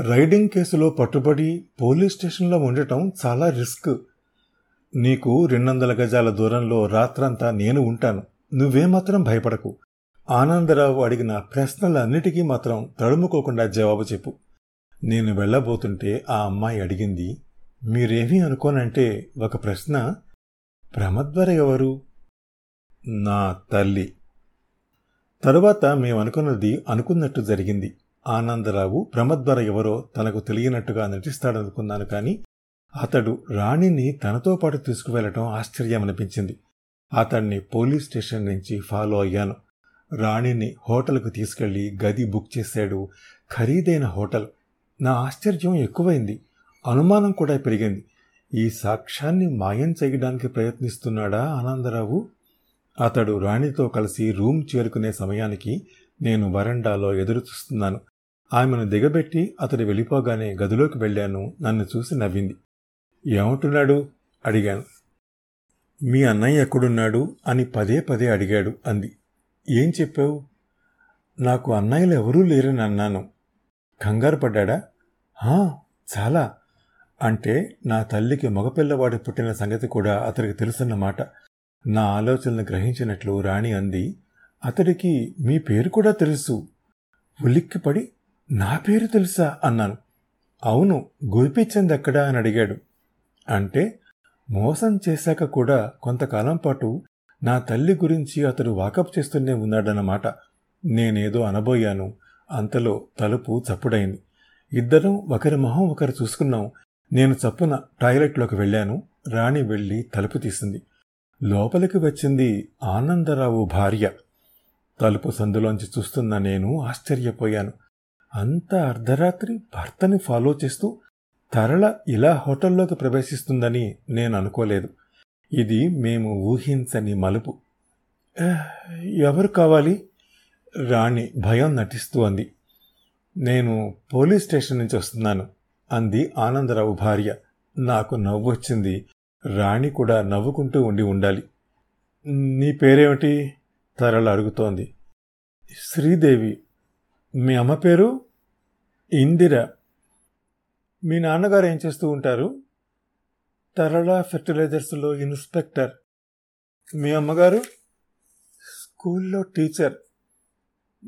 Riding కేసులో పట్టుబడి police స్టేషన్లో ఉండటం చాలా రిస్క్. నీకు రెండొందల గజాల దూరంలో రాత్రంతా నేను ఉంటాను. నువ్వేమాత్రం భయపడకు. ఆనందరావు అడిగిన ప్రశ్నలన్నిటికీ మాత్రం తడుముకోకుండా జవాబు చెప్పు. నేను వెళ్ళబోతుంటే ఆ అమ్మాయి అడిగింది మీరేమీ అనుకోనంటే ఒక ప్రశ్న? ప్రమద్వర ఎవరు? నా తల్లి. తరువాత మేమనుకున్నది అనుకున్నట్టు జరిగింది. ఆనందరావు ప్రమద్వర ఎవరో తనకు తెలియనట్టుగా నటిస్తాడనుకున్నాను కాని అతడు రాణిని తనతో పాటు తీసుకువెళ్ళటం ఆశ్చర్యమనిపించింది. అతన్ని పోలీస్ స్టేషన్ నుంచి ఫాలో అయ్యాను. రాణిని హోటల్కు తీసుకెళ్ళి గది బుక్ చేశాడు. ఖరీదైన హోటల్. నా ఆశ్చర్యం ఎక్కువైంది. అనుమానం కూడా పెరిగింది. ఈ సాక్ష్యాన్ని మాయం చేయడానికి ప్రయత్నిస్తున్నాడా ఆనందరావు? అతడు రాణితో కలిసి రూమ్ చేరుకునే సమయానికి నేను వరండాలో ఎదురు చూస్తున్నాను ఆమెను దిగబెట్టి అతడు వెళ్ళిపోగానే గదిలోకి వెళ్ళాను. నన్ను చూసి నవ్వింది. ఏమంటున్నాడు? అడిగాను. మీ అన్నయ్య ఎక్కడున్నాడు? అని పదే పదే అడిగాడు. అంది. ఏం చెప్పావు? నాకు అన్నయ్యలు ఎవరూ లేరని అన్నాను. కంగారు పడ్డా చాలా. అంటే నా తల్లికి మగపిల్లవాడు పుట్టిన సంగతి కూడా అతడికి తెలుసన్నమాట నా ఆలోచనలు గ్రహించినట్లు రాణి అంది. అతడికి మీ పేరు కూడా తెలుసు. ఉలిక్కిపడి నా పేరు తెలుసా? అన్నాను. అవును గోపిచంద్ ఎక్కడా? అని అడిగాడు. అంటే మోసం చేశాక కూడా కొంతకాలం పాటు నా తల్లి గురించి అతడు వాకప్ చేస్తూనే ఉన్నాడన్నమాట. నేనేదో అనబోయాను. అంతలో తలుపు చప్పుడైంది. ఇద్దరం ఒకరి మొహం ఒకరు చూసుకున్నాం. నేను చప్పున టాయిలెట్లోకి వెళ్ళాను. రాణి వెళ్ళి తలుపు తీసింది. లోపలికి వచ్చింది ఆనందరావు భార్య. తలుపు సందులోంచి చూస్తున్న నేను ఆశ్చర్యపోయాను. అంత అర్ధరాత్రి భర్తని ఫాలో చేస్తూ తరళ ఇలా హోటల్లోకి ప్రవేశిస్తుందని నేను అనుకోలేదు. ఇది మేము ఊహించని మలుపు. ఎవరు కావాలి? రాణి భయం నటిస్తూ అంది. నేను పోలీస్ స్టేషన్ నుంచి వస్తున్నాను అంది ఆనందరావు భార్య. నాకు నవ్వు వచ్చింది. రాణి కూడా నవ్వుకుంటూ ఉండి ఉండాలి. నీ పేరేమిటి? తరళ అడుగుతోంది. శ్రీదేవి. మీ అమ్మ పేరు? ఇందిర. మీ నాన్నగారు ఏం చేస్తూ ఉంటారు? తరళ ఫెర్టిలైజర్స్లో ఇన్స్పెక్టర్. మీ అమ్మగారు? స్కూల్లో టీచర్.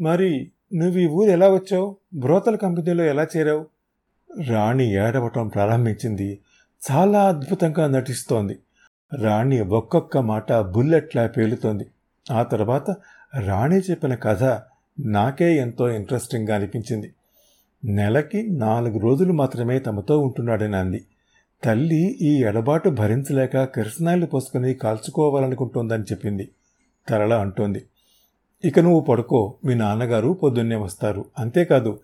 మరి నువ్వు ఈ ఊరు ఎలా వచ్చావు? బ్రోతల కంపెనీలో ఎలా చేరావు? రాణి ఏడవటం ప్రారంభించింది. చాలా అద్భుతంగా నటిస్తోంది. రాణి ఒక్కొక్క మాట బుల్లెట్లా పేలుతోంది. ఆ తర్వాత రాణి చెప్పిన కథ నాకే ఎంతో ఇంట్రెస్టింగ్గా అనిపించింది. నెలకి నాలుగు రోజులు మాత్రమే తమతో ఉంటున్నాడని అంది. తల్లి ఈ ఎడబాటు భరించలేక కిరసనాయిలు పోసుకుని కాల్చుకోవాలనుకుంటోందని చెప్పింది. తరళ అంటోంది. ఇక నువ్వు పడుకో మీ నాన్నగారు పొద్దున్నే వస్తారు. అంతేకాదు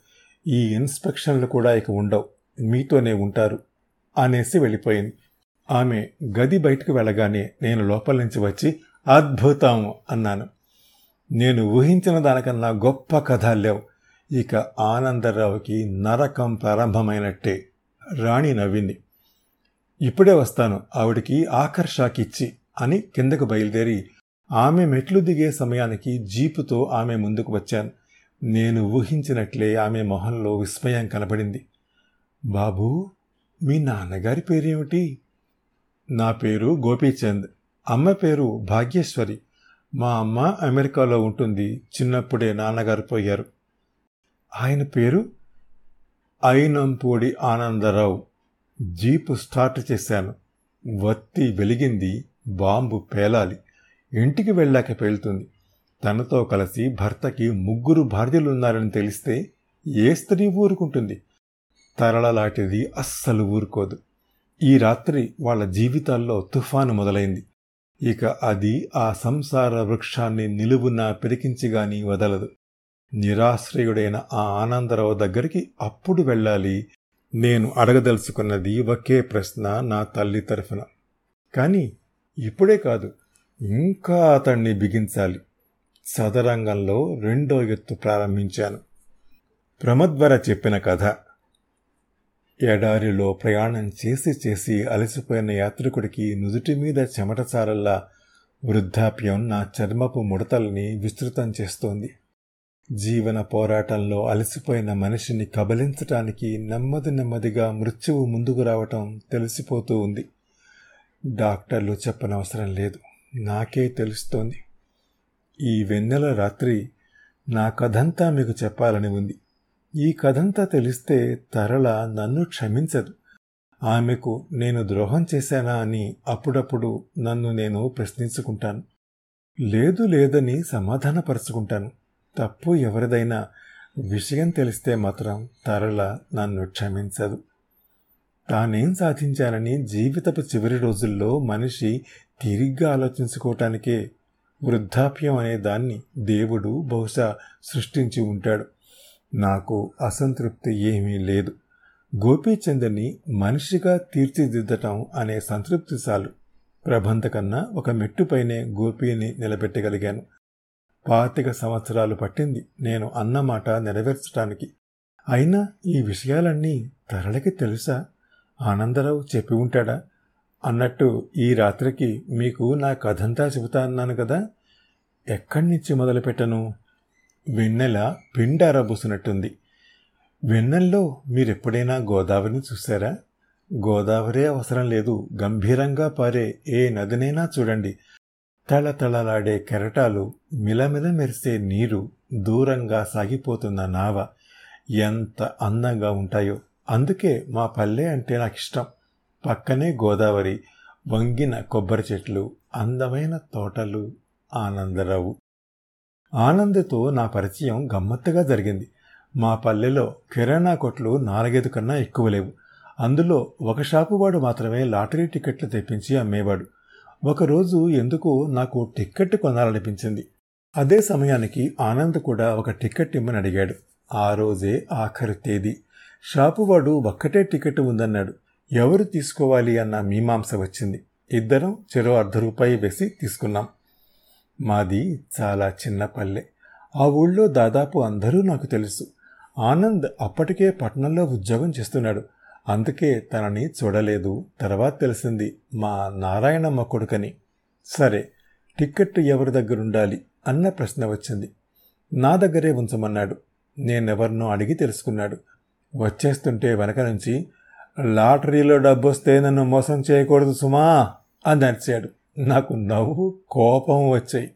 ఈ ఇన్స్పెక్షన్లు కూడా ఇక ఉండవు. మీతోనే ఉంటారు అనేసి వెళ్ళిపోయింది. ఆమె గది బయటకు వెళ్ళగానే నేను లోపల నుంచి వచ్చి అద్భుతం అన్నాను. నేను ఊహించిన దానికన్నా గొప్ప కథ లేవు. ఇక ఆనందరావుకి నరకం ప్రారంభమైనట్టే రాణి నవ్వింది. ఇప్పుడే వస్తాను ఆవిడికి ఆకర్షాకిచ్చి అని కిందకు బయలుదేరి ఆమె మెట్లు దిగే సమయానికి జీపుతో ఆమె ముందుకు వచ్చాను. నేను ఊహించినట్లే ఆమె మొహంలో విస్మయం కనబడింది. బాబూ మీ నాన్నగారి పేరేమిటి? నా పేరు గోపీచంద్ అమ్మ పేరు భాగ్యేశ్వరి. మా అమ్మ అమెరికాలో ఉంటుంది. చిన్నప్పుడే నాన్నగారు పోయారు. ఆయన పేరు అయినంపూడి ఆనందరావు. జీపు స్టార్ట్ చేశాను. వత్తి వెలిగింది. బాంబు పేలాలి. ఇంటికి వెళ్ళాక పేలుతుంది. తనతో కలిసి భర్తకి ముగ్గురు భార్యలున్నారని తెలిస్తే ఏ స్త్రీ ఊరుకుంటుంది? తరళలాంటిది అస్సలు ఊరుకోదు. ఈ రాత్రి వాళ్ళ జీవితాల్లో తుఫాను మొదలైంది. ఇక అది ఆ సంసార వృక్షాన్ని నిలువున పెరికించిగాని వదలదు. నిరాశ్రయుడైన ఆ ఆనందరావు దగ్గరికి అప్పుడు వెళ్ళాలి. నేను అడగదలుచుకున్నది ఒకే ప్రశ్న నా తల్లి తరఫున. కానీ ఇప్పుడే కాదు ఇంకా అతన్ని బిగించాలి. సదరంగంలో రెండో ఎత్తు ప్రారంభించాను. ప్రమద్వర చెప్పిన కథ. ఎడారిలో ప్రయాణం చేసి చేసి అలసిపోయిన యాత్రికుడికి నుదుటి మీద చెమటచారల్లా వృద్ధాప్యం నా చర్మపు ముడతల్ని విస్తృతం చేస్తోంది. జీవన పోరాటంలో అలసిపోయిన మనిషిని కబలించటానికి నెమ్మది నెమ్మదిగా మృత్యువు ముందుకు రావటం తెలిసిపోతూ ఉంది. డాక్టర్లు చెప్పనవసరం లేదు. నాకే తెలుస్తోంది. ఈ వెన్నెల రాత్రి నా కథంతా మీకు చెప్పాలని ఉంది. ఈ కథంతా తెలిస్తే తరళ నన్ను క్షమించదు. ఆమెకు నేను ద్రోహం చేశానా అని అప్పుడప్పుడు నన్ను నేను ప్రశ్నించుకుంటాను. లేదు లేదని సమాధానపరుచుకుంటాను. తప్పు ఎవరిదైనా విషయం తెలిస్తే మాత్రం తరళ నన్ను క్షమించదు. తానేం సాధించానని జీవితపు చివరి రోజుల్లో మనిషి తిరిగ్గా ఆలోచించుకోవటానికే వృద్ధాప్యం అనే దాన్ని దేవుడు బహుశా సృష్టించి ఉంటాడు. నాకు అసంతృప్తి ఏమీ లేదు. గోపీచంద్ని మనిషిగా తీర్చిదిద్దటం అనే సంతృప్తి చాలు. ప్రబంధ కన్నా ఒక మెట్టుపైనే గోపీని నిలబెట్టగలిగాను. పాతిక సంవత్సరాలు పట్టింది నేను అన్నమాట నెరవేర్చటానికి. అయినా ఈ విషయాలన్నీ తరళకి తెలుసా? ఆనందరావు చెప్పి ఉంటాడా? అన్నట్టు ఈ రాత్రికి మీకు నా కథంతా చెబుతా అన్నాను కదా? ఎక్కడి నుంచి మొదలుపెట్టను? వెన్నెల పిండారబూసినట్టుంది వెన్నెల్లో మీరెప్పుడైనా గోదావరిని చూశారా? గోదావరే అవసరం లేదు. గంభీరంగా పారే ఏ నదినైనా చూడండి. తళతళలాడే కెరటాలు మిలమిల మెరిసే నీరు దూరంగా సాగిపోతున్న నావ ఎంత అందంగా ఉంటాయో. అందుకే మా పల్లె అంటే నాకు ఇష్టం పక్కనే గోదావరి వంగిన కొబ్బరి చెట్లు అందమైన తోటలు ఆనందరావు. ఆనంద్తో నా పరిచయం గమ్మత్తుగా జరిగింది. మా పల్లెలో కిరాణా కొట్లు నాలుగైదు కన్నా ఎక్కువ లేవు. అందులో ఒక షాపు వాడు మాత్రమే లాటరీ టికెట్లు తెప్పించి అమ్మేవాడు. ఒకరోజు ఎందుకో నాకు టిక్కెట్ కొనాలనిపించింది. అదే సమయానికి ఆనంద్ కూడా ఒక టికెట్ ఇమ్మని అడిగాడు. ఆ రోజే ఆఖరి తేదీ. షాపువాడు ఒక్కటే టికెట్ ఉందన్నాడు. ఎవరు తీసుకోవాలి అన్న మీమాంస వచ్చింది. ఇద్దరం చెరో అర్ధ రూపాయి వేసి తీసుకున్నాం. మాది చాలా చిన్న పల్లె. ఆ ఊళ్ళో దాదాపు అందరూ నాకు తెలుసు. ఆనంద్ అప్పటికే పట్నంలో ఉద్యోగం చేస్తున్నాడు. అందుకే తనని చూడలేదు. తర్వాత తెలిసింది మా నారాయణమ్మ కొడుకని. సరే టిక్కెట్ ఎవరి దగ్గరుండాలి అన్న ప్రశ్న వచ్చింది. నా దగ్గరే ఉంచమన్నాడు. నేనెవరినో అడిగి తెలుసుకున్నాడు. వచ్చేస్తుంటే వెనక నుంచి లాటరీలో డబ్బు వస్తే నన్ను మోసం చేయకూడదు సుమా అని నడిచాడు. నాకు నవ్వు కోపం వచ్చాయి.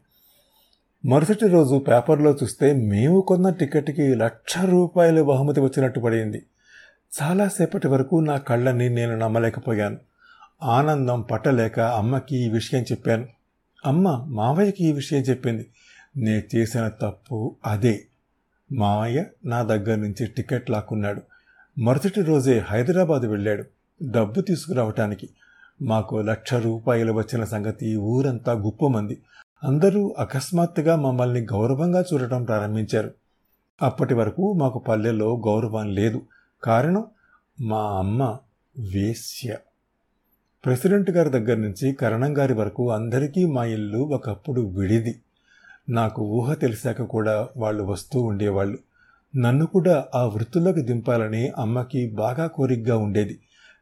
మరుసటి రోజు పేపర్లో చూస్తే మేము కొన్న టికెట్కి లక్ష రూపాయలు బహుమతి వచ్చినట్టు పడింది. చాలాసేపటి వరకు నా కళ్ళని నేను నమ్మలేకపోయాను. ఆనందం పట్టలేక అమ్మకి ఈ విషయం చెప్పాను. అమ్మ మావయ్యకి ఈ విషయం చెప్పింది. నేను చేసిన తప్పు అదే. మావయ్య నా దగ్గర నుంచి టికెట్ లాక్కున్నాడు. మరుసటి రోజే హైదరాబాద్ వెళ్ళాడు. డబ్బు తీసుకురావటానికి. మాకు లక్ష రూపాయలు వచ్చిన సంగతి ఊరంతా గుప్పమంది. అందరూ అకస్మాత్తుగా మమ్మల్ని గౌరవంగా చూడటం ప్రారంభించారు. అప్పటి వరకు మాకు పల్లెలో గౌరవం లేదు. కారణం మా అమ్మ వేశ్య. ప్రెసిడెంట్ గారి దగ్గర నుంచి కరణం గారి వరకు అందరికీ మా ఇల్లు ఒకప్పుడు విడిది. నాకు ఊహ తెలిసాక కూడా వాళ్ళు వస్తూ ఉండేవాళ్ళు. నన్ను కూడా ఆ వృత్తిలోకి దింపాలని అమ్మకి బాగా కోరికగా ఉండేది.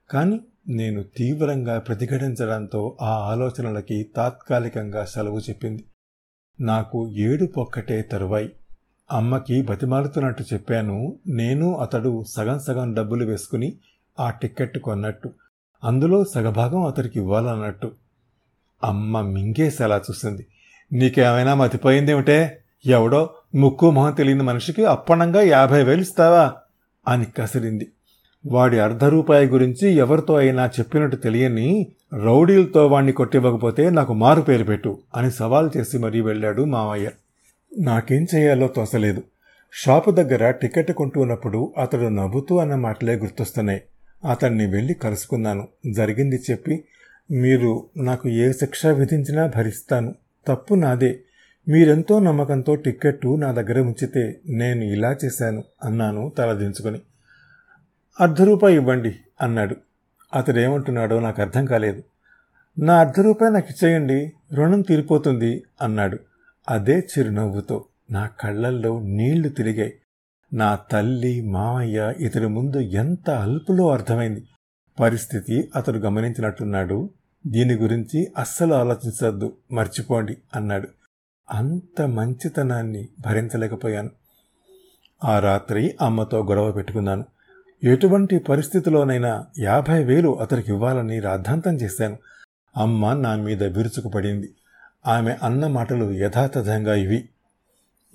కానీ నేను తీవ్రంగా ప్రతిఘటించడంతో ఆ ఆలోచనలకి తాత్కాలికంగా సెలవు చెప్పింది. నాకు ఏడు పొక్కటే తరువాయి. అమ్మకి బతిమాలుతున్నట్టు చెప్పాను. నేను అతడు సగం సగం డబ్బులు వేసుకుని ఆ టిక్కెట్ కొన్నట్టు. అందులో సగభాగం అతడికి ఇవ్వాలన్నట్టు. అమ్మ మింగేసేలా చూసింది. నీకేమైనా మతిపోయిందేమిటే? ఎవడో ముక్కు మొహం తెలియని మనిషికి అప్పణంగా యాభై వేలు ఇస్తావా? అని కసిరింది. వాడి అర్ధరూపాయి గురించి ఎవరితో అయినా చెప్పినట్టు తెలియని రౌడీలతో వాణ్ణి కొట్టివ్వకపోతే నాకు మారు పేరు పెట్టు అని సవాల్ చేసి మరీ వెళ్ళాడు మావయ్య. నాకేం చేయాలో తోసలేదు. షాపు దగ్గర టికెట్ కొంటున్నప్పుడు అతడు నవ్వుతూ అన్న మాటలే గుర్తొస్తున్నాయి. అతన్ని వెళ్ళి కలుసుకున్నాను. జరిగింది చెప్పి మీరు నాకు ఏ శిక్ష విధించినా భరిస్తాను. తప్పు నాదే. మీరెంతో నమ్మకంతో టిక్కెట్టు నా దగ్గర ఉంచితే నేను ఇలా చేశాను అన్నాను తలదించుకొని. అర్ధ రూపాయి ఇవ్వండి అన్నాడు. అతడేమంటున్నాడో నాకు అర్థం కాలేదు. నా అర్ధ రూపాయి నాకు ఇచ్చేయండి రుణం తీరిపోతుంది అన్నాడు. అదే చిరునవ్వుతో నా కళ్ళల్లో నీళ్ళు తిరిగాయి. నా తల్లి మామయ్య ఇతడి ముందు ఎంత అల్పులో అర్థమైంది. పరిస్థితి అతడు గమనించినట్టున్నాడు. దీని గురించి అస్సలు ఆలోచించద్దు మర్చిపోండి అన్నాడు. అంత మంచితనాన్ని భరించలేకపోయాను. ఆ రాత్రి అమ్మతో గొడవ పెట్టుకున్నాను. ఎటువంటి పరిస్థితిలోనైనా యాభై వేలు అతనికి ఇవ్వాలని రాద్ధాంతం చేశాను. అమ్మ నా మీద విరుచుకుపడింది ఆమె అన్న మాటలు యథాతథంగా ఇవి.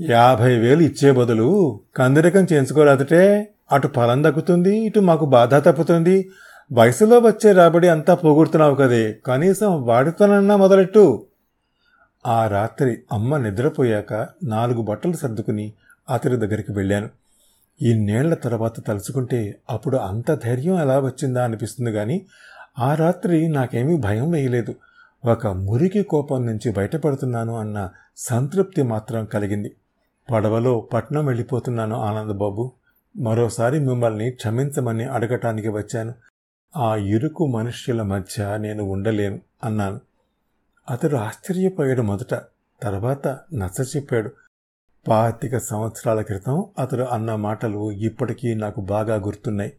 యాభై వేలు ఇచ్చే బదులు కందిరకం చేయించుకోరాదటే. అటు ఫలం దక్కుతుంది ఇటు మాకు బాధ తప్పుతుంది. వయసులో వచ్చే రాబడి అంతా పోగొడుతున్నావు కదే. కనీసం వాడితోనన్నా మొదలెట్టు. ఆ రాత్రి అమ్మ నిద్రపోయాక నాలుగు బట్టలు సర్దుకుని అతడి దగ్గరికి వెళ్ళాను. ఇన్నేళ్ళ తర్వాత తలుచుకుంటే అప్పుడు అంత ధైర్యం ఎలా వచ్చిందా అనిపిస్తుంది కానీ ఆ రాత్రి నాకేమీ భయం వేయలేదు. ఒక మురికి కోపం నుంచి బయటపడుతున్నాను అన్న సంతృప్తి మాత్రం కలిగింది. పడవలో పట్నం వెళ్ళిపోతున్నాను ఆనందబాబు. మరోసారి మిమ్మల్ని క్షమించమని అడగటానికి వచ్చాను. ఆ ఇరుకు మనుష్యుల మధ్య నేను ఉండలేను అన్నాను. అతడు ఆశ్చర్యపోయాడు మొదట. తర్వాత నచ్చ చెప్పాడు పాతిక సంవత్సరాల క్రితం అతడు అన్న మాటలు ఇప్పటికీ నాకు బాగా గుర్తున్నాయి.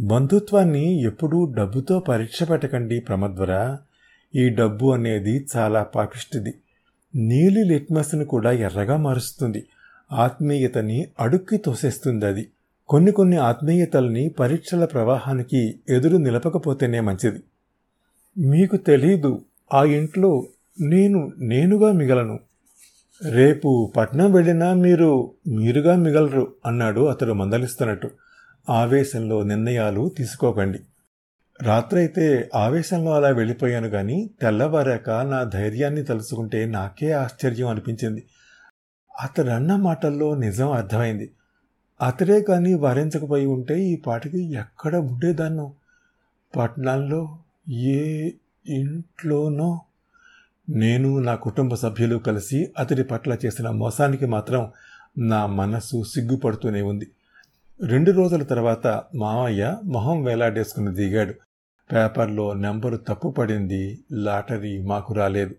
బంధుత్వాన్ని ఎప్పుడూ డబ్బుతో పరీక్ష పెట్టకండి ప్రమద్వర. ఈ డబ్బు అనేది చాలా పాపిష్టిది. నీలి లిట్మస్ను కూడా ఎర్రగా మారుస్తుంది. ఆత్మీయతని అడుక్కి తోసేస్తుంది అది. కొన్ని కొన్ని ఆత్మీయతల్ని పరీక్షల ప్రవాహానికి ఎదురు నిలపకపోతేనే మంచిది. మీకు తెలీదు ఆ ఇంట్లో నేను నేనుగా మిగలను. రేపు పట్నం వెళ్ళినా మీరు మీరుగా మిగలరు అన్నాడు అతడు మందలిస్తున్నట్టు. ఆవేశంలో నిర్ణయాలు తీసుకోకండి. రాత్రైతే ఆవేశంలో అలా వెళ్ళిపోయాను గాని తెల్లవారాక నా ధైర్యాన్ని తలుచుకుంటే నాకే ఆశ్చర్యం అనిపించింది. అతడన్న మాటల్లో నిజం అర్థమైంది. అతడే కానీ వారించకపోయి ఉంటే ఈ పాటికి ఎక్కడ ఉండేదాన్నో? పట్నంలో? ఏ ఇంట్లోనో? నేను నా కుటుంబ సభ్యులు కలిసి అతడి పట్ల చేసిన మోసానికి మాత్రం నా మనసు సిగ్గుపడుతూనే ఉంది. రెండు రోజుల తర్వాత మామయ్య మొహం వేలాడేసుకుని దిగాడు. పేపర్లో నెంబరు తప్పు పడింది లాటరీ మాకు రాలేదు.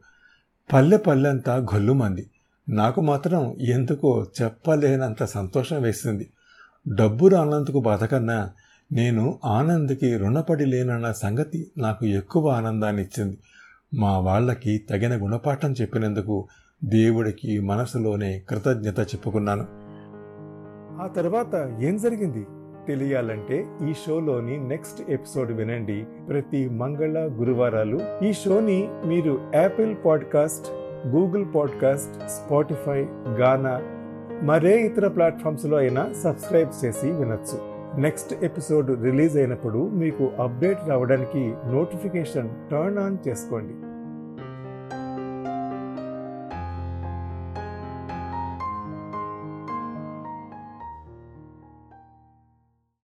పల్లె పల్లెంతా గొల్లుమంది. నాకు మాత్రం ఎందుకో చెప్పలేనంత సంతోషం వేసింది. డబ్బు రానందుకు బాధ కన్నా నేను ఆనంద్కి రుణపడి లేనన్న సంగతి నాకు ఎక్కువ ఆనందాన్ని ఇచ్చింది మా వాళ్ళకి తగిన గుణపాఠం చెప్పినందుకు దేవుడికి మనసులోనే కృతజ్ఞత చెప్పుకున్నాను. ఆ తర్వాత ఏం జరిగింది? తెలియాలంటే ఈ షోలోని నెక్స్ట్ ఎపిసోడ్ వినండి. ప్రతి మంగళ గురువారాలు ఈ షోని మీరు Apple podcast Google podcast Spotify Gaana మరే ఇతర ప్లాట్ఫామ్స్లో అయినా సబ్స్క్రైబ్ చేసి వినొచ్చు. నెక్స్ట్ ఎపిసోడ్ రిలీజ్ అయినప్పుడు మీకు అప్డేట్ రావడానికి నోటిఫికేషన్ టర్న్ ఆన్ చేసుకోండి.